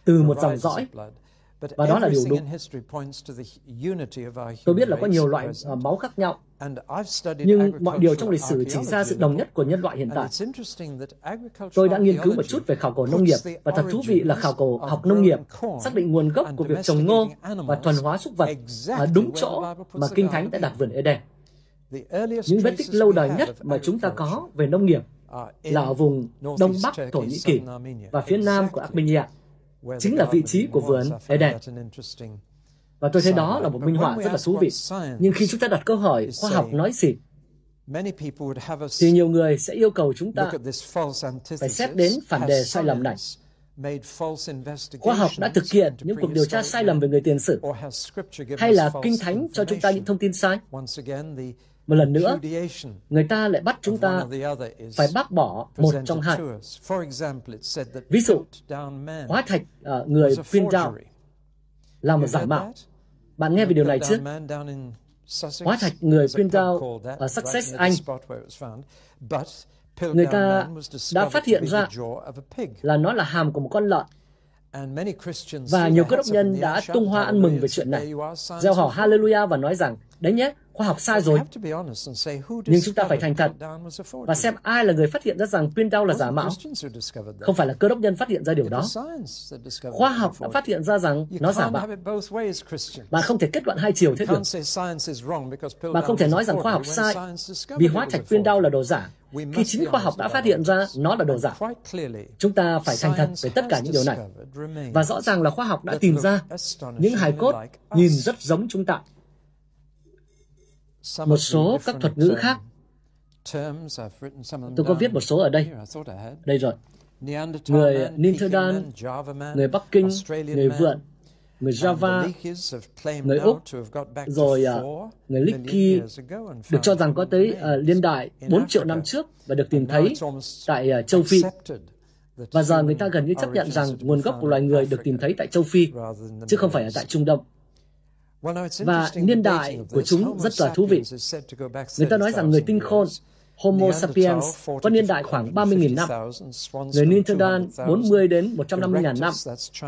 từ một dòng dõi và đó là điều đúng. Tôi biết là có nhiều loại uh, máu khác nhau, nhưng mọi điều trong lịch sử chỉ ra sự đồng nhất của nhân loại hiện tại. Tôi đã nghiên cứu một chút về khảo cổ nông nghiệp, và thật thú vị là khảo cổ học nông nghiệp xác định nguồn gốc của việc trồng ngô và thuần hóa súc vật ở đúng chỗ mà Kinh Thánh đã đặt vườn Eden. Những vết tích lâu đời nhất mà chúng ta có về nông nghiệp là ở vùng Đông Bắc Thổ Nhĩ Kỳ và phía Nam của Armenia chính là vị trí của vườn Eden. Và tôi thấy đó là một minh họa rất là thú vị. Nhưng khi chúng ta đặt câu hỏi khoa học nói gì, thì nhiều người sẽ yêu cầu chúng ta phải xét đến phản đề sai lầm này. Khoa học đã thực hiện những cuộc điều tra sai lầm về người tiền sử, hay là Kinh Thánh cho chúng ta những thông tin sai? Một lần nữa, người ta lại bắt chúng ta phải bác bỏ một trong hai. Ví dụ, hóa thạch uh, người Pindao là một giả mạo. Bạn nghe về điều này chứ? Hóa thạch người Pindao ở Sussex, Anh. Người ta đã phát hiện ra là nó là hàm của một con lợn. Và nhiều cơ đốc nhân đã tung hoa ăn mừng về chuyện này, gieo hò Hallelujah và nói rằng, đấy nhé, khoa học sai rồi. Nhưng chúng ta phải thành thật và xem ai là người phát hiện ra rằng Pindao là giả mạo. Không phải là cơ đốc nhân phát hiện ra điều đó. Khoa học đã phát hiện ra rằng nó giả mạo. Bạn không thể kết luận hai chiều thế được. Bạn không thể nói rằng khoa học sai vì hóa thạch Pindao là đồ giả khi chính khoa học đã phát hiện ra nó là đồ giả. Chúng ta phải thành thật về tất cả những điều này. Và rõ ràng là khoa học đã tìm ra những hài cốt nhìn rất giống chúng ta một số các thuật ngữ khác. Tôi có viết một số ở đây. Đây rồi. Người Ninterdan, người Bắc Kinh, người Vượn, người Java, người Úc, rồi uh, người Licky được cho rằng có tới uh, liên đại 4 triệu năm trước và được tìm thấy tại uh, châu Phi. Và giờ người ta gần như chấp nhận rằng nguồn gốc của loài người được tìm thấy tại châu Phi, chứ không phải ở tại Trung Đông. Và niên đại của chúng rất là thú vị. Người ta nói rằng người tinh khôn Homo sapiens có niên đại khoảng 30.000 năm. Người Neanderthal 40 đến 150.000 năm.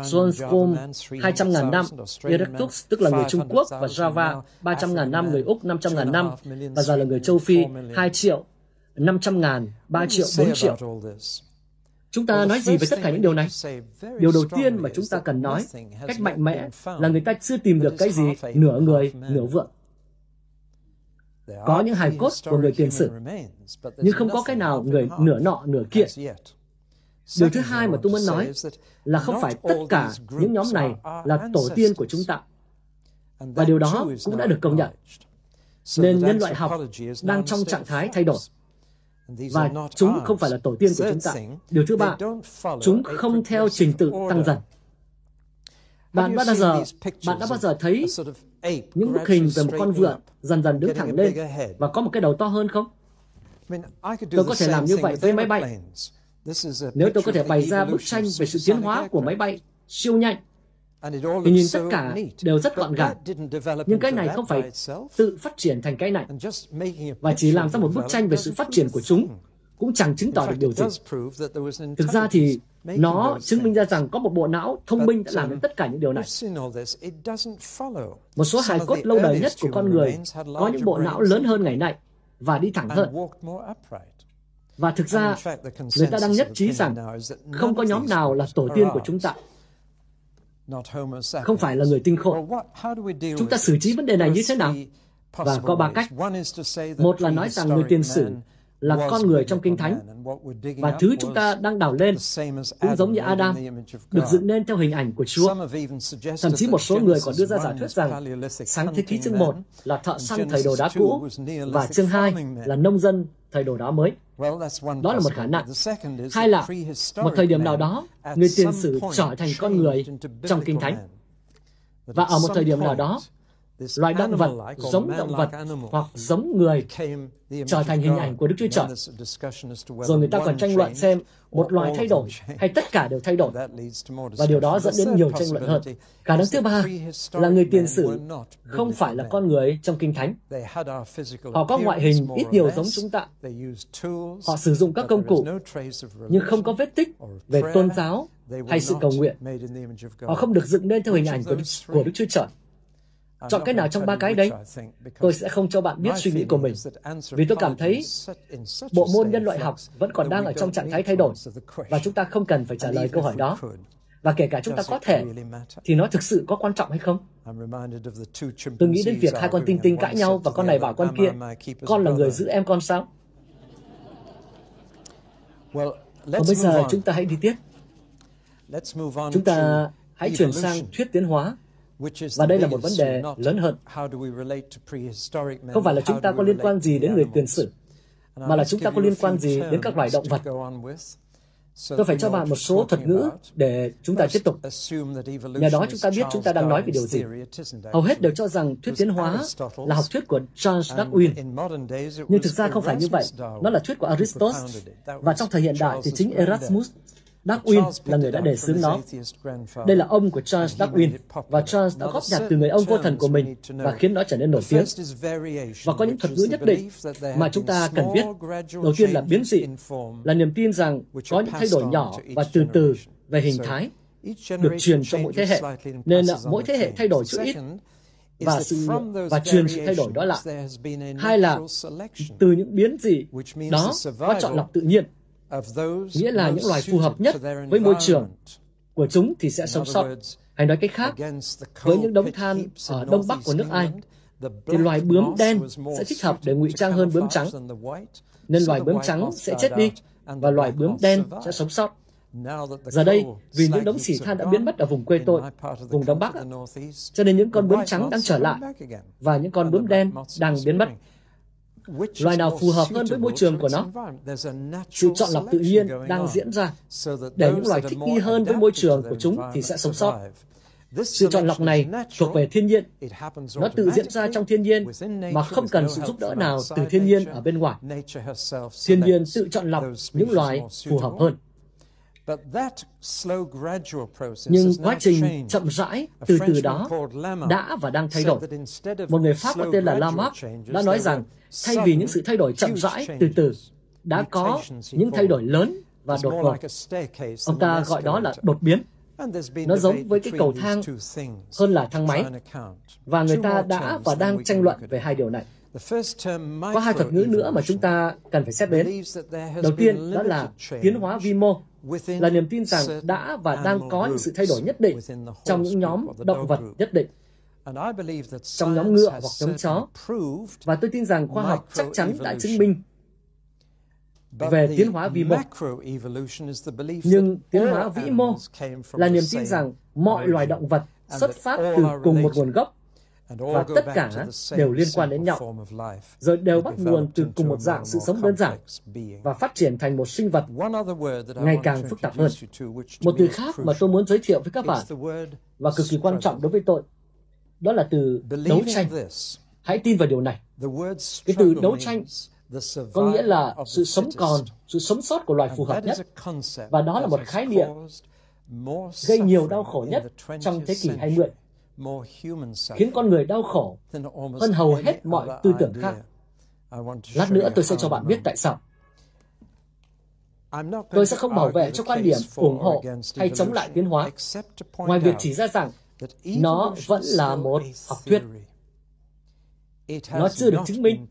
Swanscombe 200.000 năm. Erectus tức là người Trung Quốc và Java 300.000 năm, người Úc 500.000 năm và giờ là người châu Phi 2 triệu 500.000, 3 triệu, 4 triệu. Chúng ta nói gì về tất cả những điều này? Điều đầu tiên mà chúng ta cần nói cách mạnh mẽ là người ta chưa tìm được cái gì nửa người, nửa vượng. Có những hài cốt của người tiền sử, nhưng không có cái nào người nửa nọ nửa kia. Điều thứ hai mà tôi muốn nói là không phải tất cả những nhóm này là tổ tiên của chúng ta. Và điều đó cũng đã được công nhận. Nên nhân loại học đang trong trạng thái thay đổi. Và chúng không phải là tổ tiên của chúng ta. Điều thứ ba, chúng không theo trình tự tăng dần. Bạn đã bao giờ bạn đã bao giờ thấy những bức hình về một con vượn dần dần đứng thẳng lên và có một cái đầu to hơn không? Tôi có thể làm như vậy với máy bay. Nếu tôi có thể bày ra bức tranh về sự tiến hóa của máy bay siêu nhanh, thì nhìn tất cả đều rất gọn gàng. Nhưng cái này không phải tự phát triển thành cái này. Và chỉ làm ra một bức tranh về sự phát triển của chúng cũng chẳng chứng tỏ được điều gì. Thực ra thì nó chứng minh ra rằng có một bộ não thông minh đã làm đến tất cả những điều này. Một số hài cốt lâu đời nhất của con người có những bộ não lớn hơn ngày nay và đi thẳng hơn. Và thực ra, người ta đang nhất trí rằng không có nhóm nào là tổ tiên của chúng ta. Không phải là người tinh khôn. Chúng ta xử trí vấn đề này như thế nào? Và có ba cách. Một là nói rằng người tiền sử là con người trong Kinh Thánh. Và thứ chúng ta đang đào lên cũng giống như Adam, được dựng nên theo hình ảnh của Chúa. Thậm chí một số người còn đưa ra giả thuyết rằng sáng thế ký chương 1 là thợ săn thời đồ đá cũ và chương 2 là nông dân thời đồ đá mới. Đó là một khả năng. Hai là một thời điểm nào đó, người tiền sử trở thành con người trong Kinh Thánh. Và ở một thời điểm nào đó, loài động vật giống động vật hoặc giống người trở thành hình ảnh của Đức Chúa Trời. Rồi người ta còn tranh luận xem một loài thay đổi hay tất cả đều thay đổi. Và điều đó dẫn đến nhiều tranh luận hơn. Khả năng thứ ba là người tiền sử không phải là con người trong Kinh Thánh. Họ có ngoại hình ít nhiều giống chúng ta. Họ sử dụng các công cụ, nhưng không có vết tích về tôn giáo hay sự cầu nguyện. Họ không được dựng nên theo hình ảnh của Đức, của Đức Chúa Trời. Chọn cái nào trong ba cái đấy? Tôi sẽ không cho bạn biết suy nghĩ của mình, vì tôi cảm thấy bộ môn nhân loại học vẫn còn đang ở trong trạng thái thay đổi, và chúng ta không cần phải trả lời câu hỏi đó. Và kể cả chúng ta có thể, thì nó thực sự có quan trọng hay không? Tôi nghĩ đến việc hai con tinh tinh cãi nhau và con này bảo con kia, con là người giữ em con sao? Còn bây giờ chúng ta hãy đi tiếp. Chúng ta hãy chuyển sang thuyết tiến hóa và đây là một vấn đề lớn hơn. Không phải là chúng ta có liên quan gì đến người tiền sử, mà là chúng ta có liên quan gì đến các loài động vật. Tôi phải cho bạn một số thuật ngữ để chúng ta tiếp tục. Nhờ đó chúng ta biết chúng ta đang nói về điều gì. Hầu hết đều cho rằng thuyết tiến hóa là học thuyết của Charles Darwin. Nhưng thực ra không phải như vậy. Nó là thuyết của Aristotle. Và trong thời hiện đại thì chính Erasmus Darwin là người đã đề xướng nó. Đây là ông của Charles Darwin, và Charles đã góp nhặt từ người ông vô thần của mình và khiến nó trở nên nổi tiếng. Và có những thuật ngữ nhất định mà chúng ta cần biết. Đầu tiên là biến dị, là niềm tin rằng có những thay đổi nhỏ và từ từ về hình thái được truyền cho mỗi thế hệ, nên mỗi thế hệ thay đổi chút ít và sự và truyền sự thay đổi đó lại. Hai là từ những biến dị đó có chọn lọc tự nhiên nghĩa là những loài phù hợp nhất với môi trường của chúng thì sẽ sống sót. Hay nói cách khác, với những đống than ở đông bắc của nước Anh, thì loài bướm đen sẽ thích hợp để ngụy trang hơn bướm trắng, nên loài bướm trắng sẽ chết đi và loài bướm đen sẽ sống sót. Giờ đây, vì những đống xỉ than đã biến mất ở vùng quê tôi, vùng Đông Bắc, cho nên những con bướm trắng đang trở lại và những con bướm đen đang biến mất loài nào phù hợp hơn với môi trường của nó. Sự chọn lọc tự nhiên đang diễn ra để những loài thích nghi hơn với môi trường của chúng thì sẽ sống sót. Sự chọn lọc này thuộc về thiên nhiên. Nó tự diễn ra trong thiên nhiên mà không cần sự giúp đỡ nào từ thiên nhiên ở bên ngoài. Thiên nhiên tự chọn lọc những loài phù hợp hơn. Nhưng quá trình chậm rãi từ từ đó đã và đang thay đổi. Một người Pháp có tên là Lamarck đã nói rằng thay vì những sự thay đổi chậm rãi từ từ, đã có những thay đổi lớn và đột ngột. Ông ta gọi đó là đột biến. Nó giống với cái cầu thang hơn là thang máy. Và người ta đã và đang tranh luận về hai điều này. Có hai thuật ngữ nữa mà chúng ta cần phải xét đến. Đầu tiên đó là tiến hóa vi mô, là niềm tin rằng đã và đang có những sự thay đổi nhất định trong những nhóm động vật nhất định trong nhóm ngựa hoặc nhóm chó. Và tôi tin rằng khoa học chắc chắn đã chứng minh về tiến hóa vi mô. Nhưng tiến hóa vĩ mô là niềm tin rằng mọi loài động vật xuất phát từ cùng một nguồn gốc và tất cả đều liên quan đến nhau, rồi đều bắt nguồn từ cùng một dạng sự sống đơn giản và phát triển thành một sinh vật ngày càng phức tạp hơn. Một từ khác mà tôi muốn giới thiệu với các bạn và cực kỳ quan trọng đối với tôi, đó là từ đấu tranh. Hãy tin vào điều này. Cái từ đấu tranh có nghĩa là sự sống còn, sự sống sót của loài phù hợp nhất. Và đó là một khái niệm gây nhiều đau khổ nhất trong thế kỷ 20 khiến con người đau khổ hơn hầu hết mọi tư tưởng khác. Lát nữa tôi sẽ cho bạn biết tại sao. Tôi sẽ không bảo vệ cho quan điểm ủng hộ hay chống lại tiến hóa, ngoài việc chỉ ra rằng nó vẫn là một học thuyết. Nó chưa được chứng minh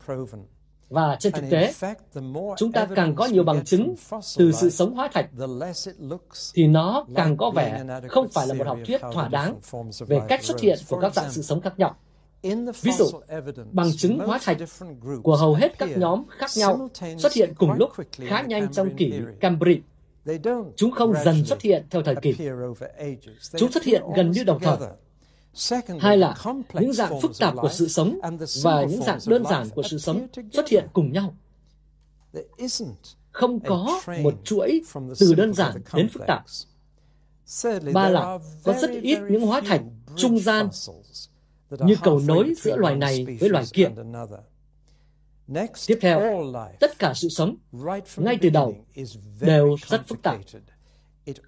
và trên thực tế, chúng ta càng có nhiều bằng chứng từ sự sống hóa thạch, thì nó càng có vẻ không phải là một học thuyết thỏa đáng về cách xuất hiện của các dạng sự sống khác nhau. Ví dụ, bằng chứng hóa thạch của hầu hết các nhóm khác nhau xuất hiện cùng lúc khá nhanh trong kỷ Cambrian. Chúng không dần xuất hiện theo thời kỳ. Chúng xuất hiện gần như đồng thời. Hai là những dạng phức tạp của sự sống và những dạng đơn giản của sự sống xuất hiện cùng nhau. Không có một chuỗi từ đơn giản đến phức tạp. Ba là có rất ít những hóa thạch trung gian như cầu nối giữa loài này với loài kia. Tiếp theo, tất cả sự sống, ngay từ đầu, đều rất phức tạp.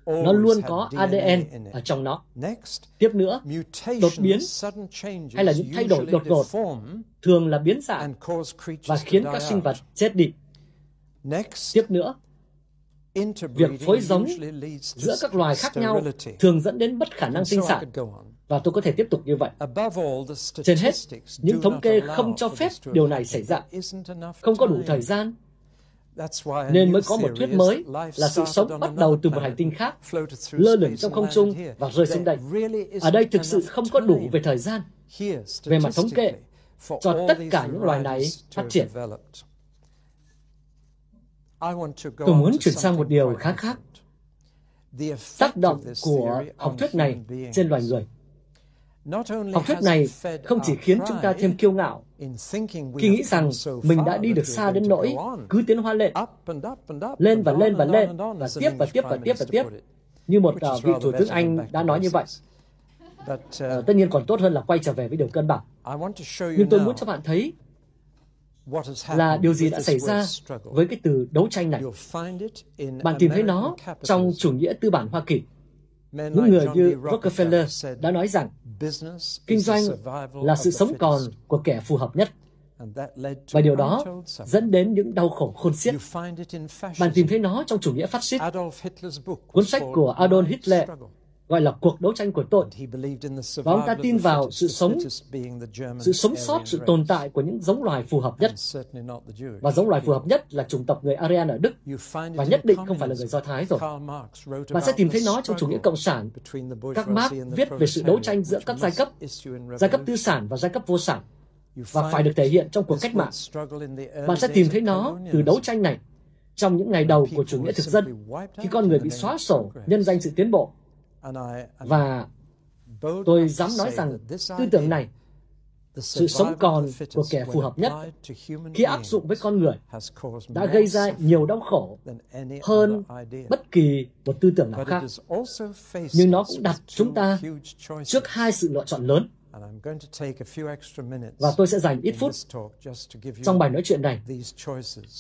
Nó luôn có ADN ở trong nó. Tiếp nữa, đột biến hay là những thay đổi đột ngột thường là biến dạng và khiến các sinh vật chết đi. Tiếp nữa, việc phối giống giữa các loài khác nhau thường dẫn đến bất khả năng sinh sản. Và tôi có thể tiếp tục như vậy. Trên hết, những thống kê không cho phép điều này xảy ra. Không có đủ thời gian, nên mới có một thuyết mới là sự sống bắt đầu từ một hành tinh khác, lơ lửng trong không trung và rơi xuống đây. Ở đây thực sự không có đủ về thời gian, về mặt thống kê, cho tất cả những loài này phát triển. Tôi muốn chuyển sang một điều khá khác. Tác động của học thuyết này trên loài người. Học thuyết này không chỉ khiến chúng ta thêm kiêu ngạo khi nghĩ rằng mình đã đi được xa đến nỗi cứ tiến hóa lên, lên và lên và lên, và tiếp và tiếp và tiếp và tiếp, như một uh, vị thủ tướng Anh đã nói như vậy. Uh, tất nhiên còn tốt hơn là quay trở về với điều cân bằng. Nhưng tôi muốn cho bạn thấy là điều gì đã xảy ra với cái từ đấu tranh này. Bạn tìm thấy nó trong chủ nghĩa tư bản Hoa Kỳ. Những người như Rockefeller đã nói rằng kinh doanh là sự sống còn của kẻ phù hợp nhất. Và điều đó dẫn đến những đau khổ khôn xiết. Bạn tìm thấy nó trong chủ nghĩa phát xít. Cuốn sách của Adolf Hitler gọi là cuộc đấu tranh của tội. Và ông ta tin vào sự sống, sự sống sót, sự tồn tại của những giống loài phù hợp nhất. Và giống loài phù hợp nhất là chủng tộc người Aryan ở Đức, và nhất định không phải là người Do Thái rồi. Bạn sẽ tìm thấy nó trong chủ nghĩa cộng sản. Các Marx viết về sự đấu tranh giữa các giai cấp, giai cấp tư sản và giai cấp vô sản, và phải được thể hiện trong cuộc cách mạng. Bạn sẽ tìm thấy nó từ đấu tranh này trong những ngày đầu của chủ nghĩa thực dân, khi con người bị xóa sổ nhân danh sự tiến bộ và tôi dám nói rằng tư tưởng này, sự sống còn của kẻ phù hợp nhất khi áp dụng với con người đã gây ra nhiều đau khổ hơn bất kỳ một tư tưởng nào khác. Nhưng nó cũng đặt chúng ta trước hai sự lựa chọn lớn. Và tôi sẽ dành ít phút trong bài nói chuyện này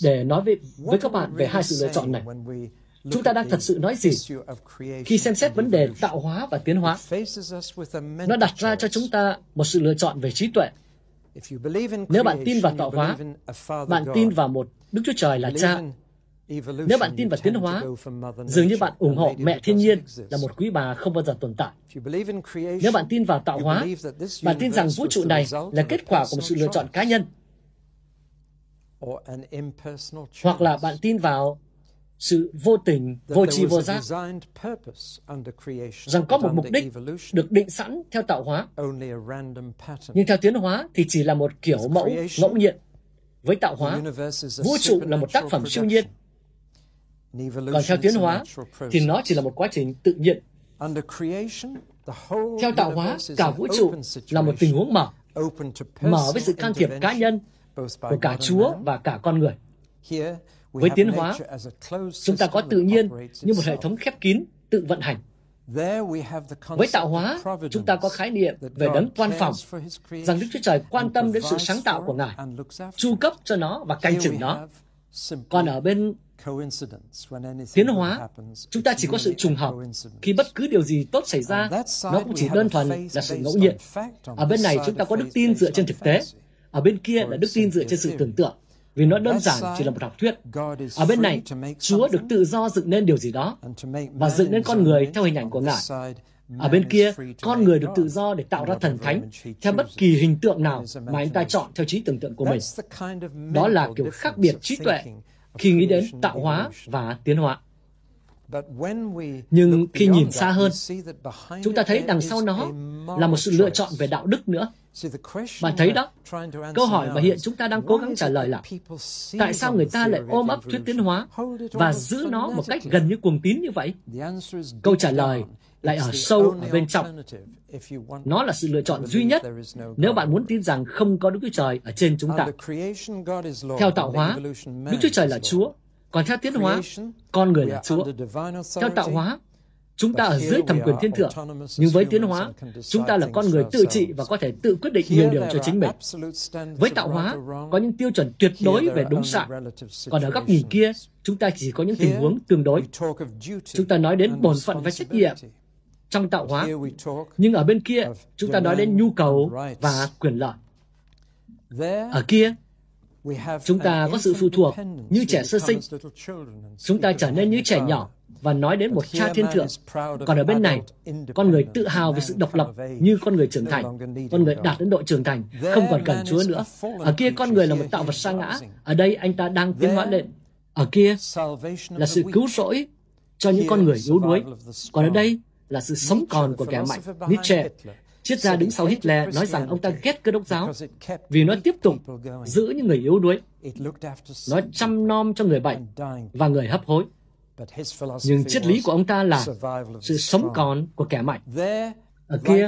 để nói với, với các bạn về hai sự lựa chọn này. Chúng ta đang thật sự nói gì khi xem xét vấn đề tạo hóa và tiến hóa? Nó đặt ra cho chúng ta một sự lựa chọn về trí tuệ. Nếu bạn tin vào tạo hóa, bạn tin vào một Đức Chúa Trời là cha. Nếu bạn tin vào tiến hóa, dường như bạn ủng hộ mẹ thiên nhiên là một quý bà không bao giờ tồn tại. Nếu bạn tin vào tạo hóa, bạn tin rằng vũ trụ này là kết quả của một sự lựa chọn cá nhân. hoặc là bạn tin vào sự vô tình, vô tri vô giác, rằng có một mục đích được định sẵn theo tạo hóa. Nhưng theo tiến hóa thì chỉ là một kiểu mẫu ngẫu nhiên. Với tạo hóa, vũ trụ là một tác phẩm siêu nhiên. Còn theo tiến hóa thì nó chỉ là một quá trình tự nhiên. Theo tạo hóa, cả vũ trụ là một tình huống mở, mở với sự can thiệp cá nhân của cả Chúa và cả con người. Với tiến hóa, chúng ta có tự nhiên như một hệ thống khép kín, tự vận hành. Với tạo hóa, chúng ta có khái niệm về đấng quan phòng, rằng Đức Chúa Trời quan tâm đến sự sáng tạo của Ngài, chu cấp cho nó và canh chừng nó. Còn ở bên tiến hóa, chúng ta chỉ có sự trùng hợp. Khi bất cứ điều gì tốt xảy ra, nó cũng chỉ đơn thuần là sự ngẫu nhiên. Ở bên này chúng ta có đức tin dựa trên thực tế, ở bên kia là đức tin dựa trên sự tưởng tượng vì nó đơn giản chỉ là một học thuyết. Ở bên này, Chúa được tự do dựng nên điều gì đó và dựng nên con người theo hình ảnh của Ngài. Ở bên kia, con người được tự do để tạo ra thần thánh theo bất kỳ hình tượng nào mà anh ta chọn theo trí tưởng tượng của mình. Đó là kiểu khác biệt trí tuệ khi nghĩ đến tạo hóa và tiến hóa. Nhưng khi nhìn xa hơn, chúng ta thấy đằng sau nó là một sự lựa chọn về đạo đức nữa. Bạn thấy đó, câu hỏi mà hiện chúng ta đang cố gắng trả lời là tại sao người ta lại ôm ấp thuyết tiến hóa và giữ nó một cách gần như cuồng tín như vậy? Câu trả lời lại ở sâu ở bên trong. Nó là sự lựa chọn duy nhất nếu bạn muốn tin rằng không có Đức Chúa Trời ở trên chúng ta. Theo tạo hóa, Đức Chúa Trời là Chúa, còn theo tiến hóa, con người là Chúa. Theo tạo hóa, chúng ta ở dưới thẩm quyền thiên thượng, nhưng với tiến hóa, chúng ta là con người tự trị và có thể tự quyết định nhiều điều cho chính mình. Với tạo hóa, có những tiêu chuẩn tuyệt đối về đúng sai, còn ở góc nhìn kia, chúng ta chỉ có những tình huống tương đối. Chúng ta nói đến bổn phận và trách nhiệm trong tạo hóa, nhưng ở bên kia, chúng ta nói đến nhu cầu và quyền lợi. Ở kia, Chúng ta có sự phụ thuộc như trẻ sơ sinh. Chúng ta trở nên như trẻ nhỏ và nói đến một cha thiên thượng. Còn ở bên này, con người tự hào về sự độc lập như con người trưởng thành. Con người đạt đến độ trưởng thành, không còn cần Chúa nữa. Ở kia con người là một tạo vật sa ngã. Ở đây anh ta đang tiến hóa lên. Ở kia là sự cứu rỗi cho những con người yếu đuối. Còn ở đây là sự sống còn của kẻ mạnh. Nietzsche Triết gia đứng sau Hitler nói rằng ông ta ghét cơ đốc giáo vì nó tiếp tục giữ những người yếu đuối. Nó chăm nom cho người bệnh và người hấp hối. Nhưng triết lý của ông ta là sự sống còn của kẻ mạnh. Ở kia,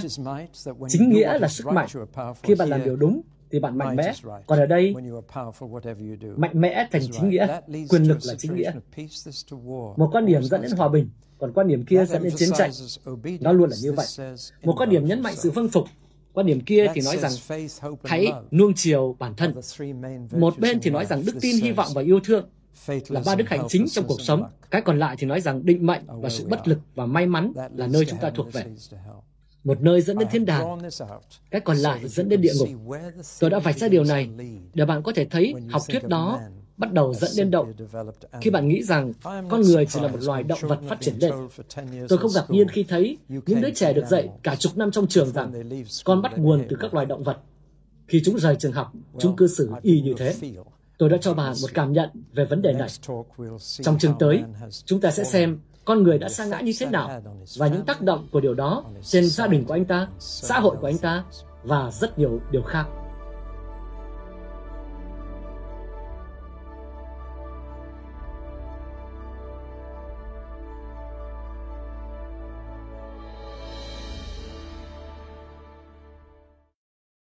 chính nghĩa là sức mạnh. Khi bạn làm điều đúng, thì bạn mạnh mẽ. Còn ở đây, mạnh mẽ thành chính nghĩa, quyền lực là chính nghĩa. Một quan điểm dẫn đến hòa bình, còn quan điểm kia dẫn đến chiến tranh. Nó luôn là như vậy. Một quan điểm nhấn mạnh sự vâng phục, quan điểm kia thì nói rằng hãy nuông chiều bản thân. Một bên thì nói rằng đức tin, hy vọng và yêu thương là ba đức hạnh chính trong cuộc sống. Cái còn lại thì nói rằng định mệnh và sự bất lực và may mắn là nơi chúng ta thuộc về. Một nơi dẫn đến thiên đàng, cái còn lại dẫn đến địa ngục. Tôi đã vạch ra điều này để bạn có thể thấy học thuyết đó bắt đầu dẫn đến động. Khi bạn nghĩ rằng con người chỉ là một loài động vật phát triển lên, tôi không ngạc nhiên khi thấy những đứa trẻ được dạy cả chục năm trong trường rằng con bắt nguồn từ các loài động vật. Khi chúng rời trường học, chúng cư xử y như thế. Tôi đã cho bạn một cảm nhận về vấn đề này. Trong chương tới, chúng ta sẽ xem con người đã sa ngã như thế nào và những tác động của điều đó trên gia đình của anh ta, xã hội của anh ta và rất nhiều điều khác.